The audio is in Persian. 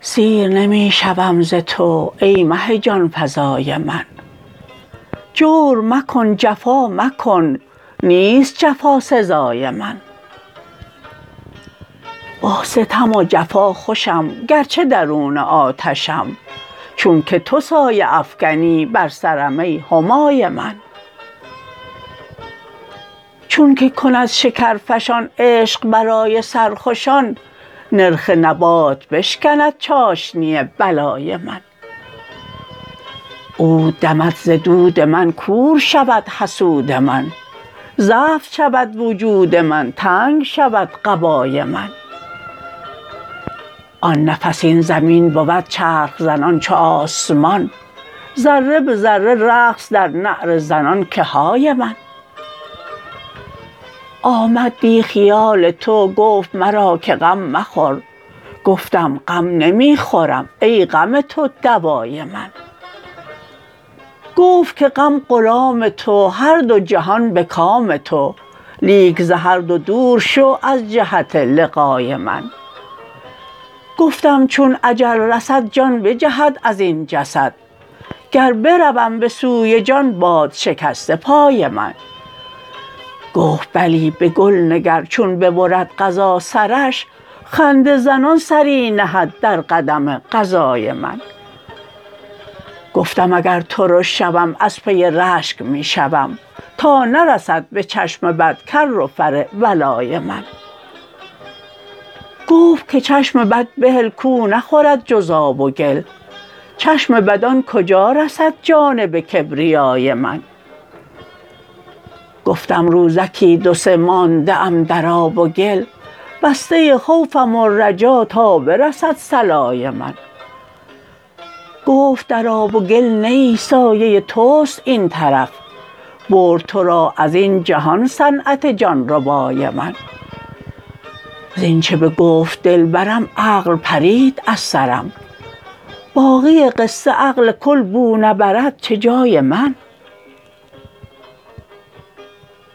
سیر نمی شوم ز تو ای مه جان فزای من. جور مکن جفا مکن نیست جفا سزای من. با ستم و جفا خوشم گرچه درون آتشم چونک تو سایه افکنی بر سرم ای همای من. چونک کند شکرفشان عشق برای سرخوشان نرخ نبات بشکند چاشنی بلای من. عود دمد ز دود من کور شود حسود من زفت شود وجود من تنگ شود قبای من. آن نفس این زمین بود چرخ زنان چو آسمان. ذره به ذره رقص در نعره زنان که های من. آمد دی خیال تو گفت مرا که غم مخور. گفتم غم نمی خورم ای غم تو دوای من. گفت که غم غلام تو هر دو جهان به کام تو. لیک ز هر دو دور شو از جهت لقای من. گفتم چون اجل رسد جان بجهد از این جسد. گر بروم به سوی جان باد شکسته پای من. گفت بلی به گل نگر چون ببرد قضا سرش خنده زنان سری نهد در قدم قضای من. گفتم اگر ترش شوم از پی رشک می شوم تا نرسد به چشم بد کر و فر ولای من. گفت که چشم بد بهل کو نخورد جز آب و گل. چشم بدان کجا رسد جانب کبریای من؟ گفتم روزکی دو سه مانده ام در آب و گل. بسته خوفم و رجا تا برسد صلای من. گفت در آب و گل نه ای سایه توست این طرف. برد تو را از این جهان صنعت جان ربای من. زین چه بگفت دلبرم عقل پرید از سرم. باقی قصه عقل کل بو نبرد چه جای من؟